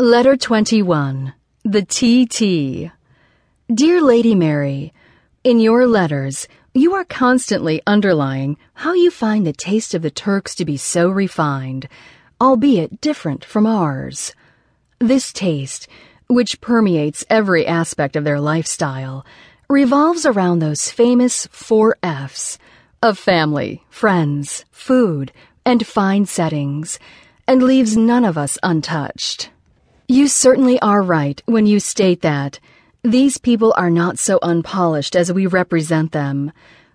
Letter 21. The TT. Dear Lady Mary, in your letters, you are constantly underlying how you find the taste of the Turks to be so refined, albeit different from ours. This taste, which permeates every aspect of their lifestyle, revolves around those famous four F's of family, friends, food, and fine settings, and leaves none of us untouched. You certainly are right when you state that these people are not so unpolished as we represent them.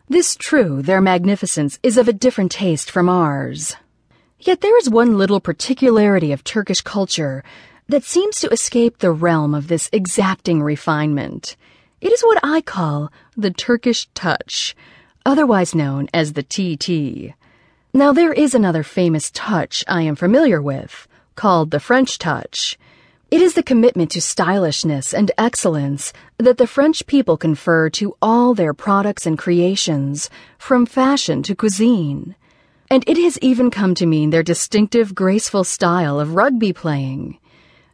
This true, their magnificence is of a different taste from ours. Yet there is one little particularity of Turkish culture that seems to escape the realm of this exacting refinement. It is what I call the Turkish touch, otherwise known as the TT. Now there is another famous touch I am familiar with, called the French touch. It is the commitment to stylishness and excellence that the French people confer to all their products and creations, from fashion to cuisine. And it has even come to mean their distinctive, graceful style of rugby playing.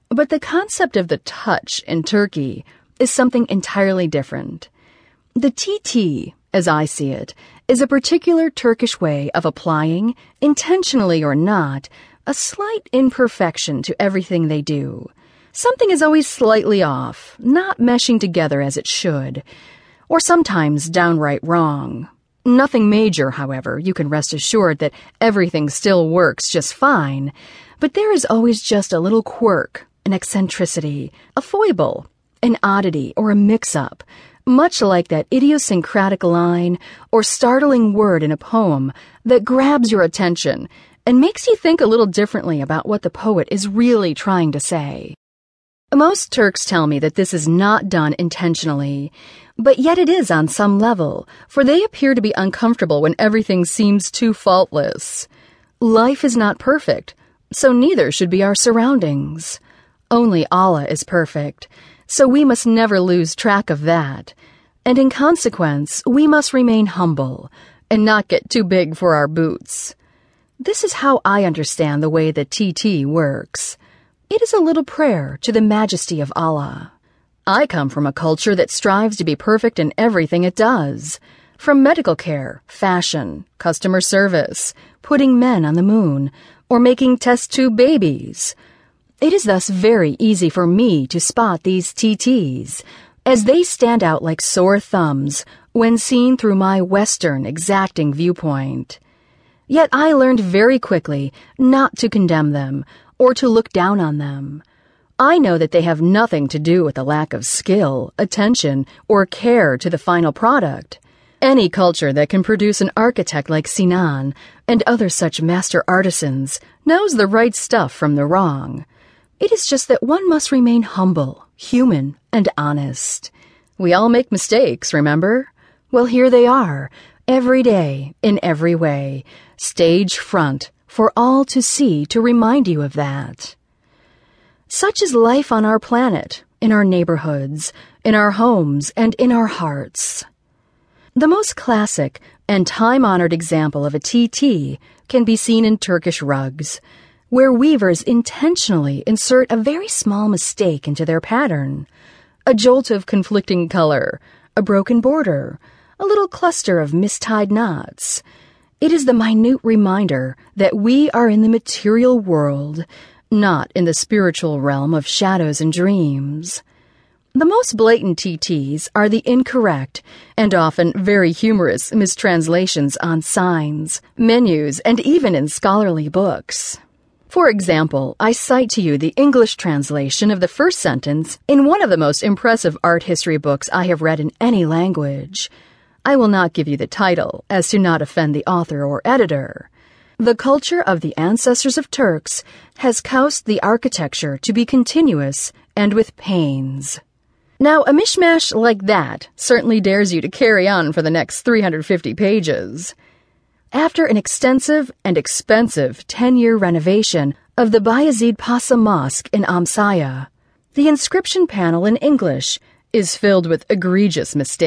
But the concept of the touch in Turkey is something entirely different. The TT, as I see it, is a particular Turkish way of applying, intentionally or not, a slight imperfection to everything they do. Something is always slightly off, not meshing together as it should, or sometimes downright wrong. Nothing major, however, you can rest assured that everything still works just fine, but there is always just a little quirk, an eccentricity, a foible, an oddity, or a mix up, much like that idiosyncratic line or startling word in a poem that grabs your attention and makes you think a little differently about what the poet is really trying to say. Most Turks tell me that this is not done intentionally, but yet it is on some level, for they appear to be uncomfortable when everything seems too faultless. Life is not perfect, so neither should be our surroundings. Only Allah is perfect, so we must never lose track of that. And in consequence, we must remain humble and not get too big for our boots. This is how I understand the way the TT works. It is a little prayer to the majesty of Allah. I come from a culture that strives to be perfect in everything it does. From medical care, fashion, customer service, putting men on the moon, or making test tube babies. It is thus very easy for me to spot these TTs, as they stand out like sore thumbs when seen through my Western exacting viewpoint. Yet I learned very quickly not to condemn them or to look down on them. I know that they have nothing to do with the lack of skill, attention, or care to the final product. Any culture that can produce an architect like Sinan and other such master artisans knows the right stuff from the wrong. It is just that one must remain humble, human, and honest. We all make mistakes, remember? Well, here they are, every day, in every way, stage front, for all to see to remind you of that. Such is life on our planet, in our neighborhoods, in our homes, and in our hearts. The most classic and time honored example of a TT can be seen in Turkish rugs, where weavers intentionally insert a very small mistake into their pattern a jolt of conflicting color, a broken border, a little cluster of mistied knots it is the minute reminder that we are in the material world, not in the spiritual realm of shadows and dreams. The most blatant TTs are the incorrect and often very humorous mistranslations on signs, menus, and even in scholarly books. For example, I cite to you the English translation of the first sentence in one of the most impressive art history books I have read in any language. I will not give you the title, as to not offend the author or editor. The culture of the ancestors of Turks has caused the architecture to be continuous and with pains. Now, a mishmash like that certainly dares you to carry on for the next 350 pages. After an extensive and expensive 10 year renovation of the Bayezid Pasha Mosque in Amasya, the inscription panel in English is filled with egregious mistakes.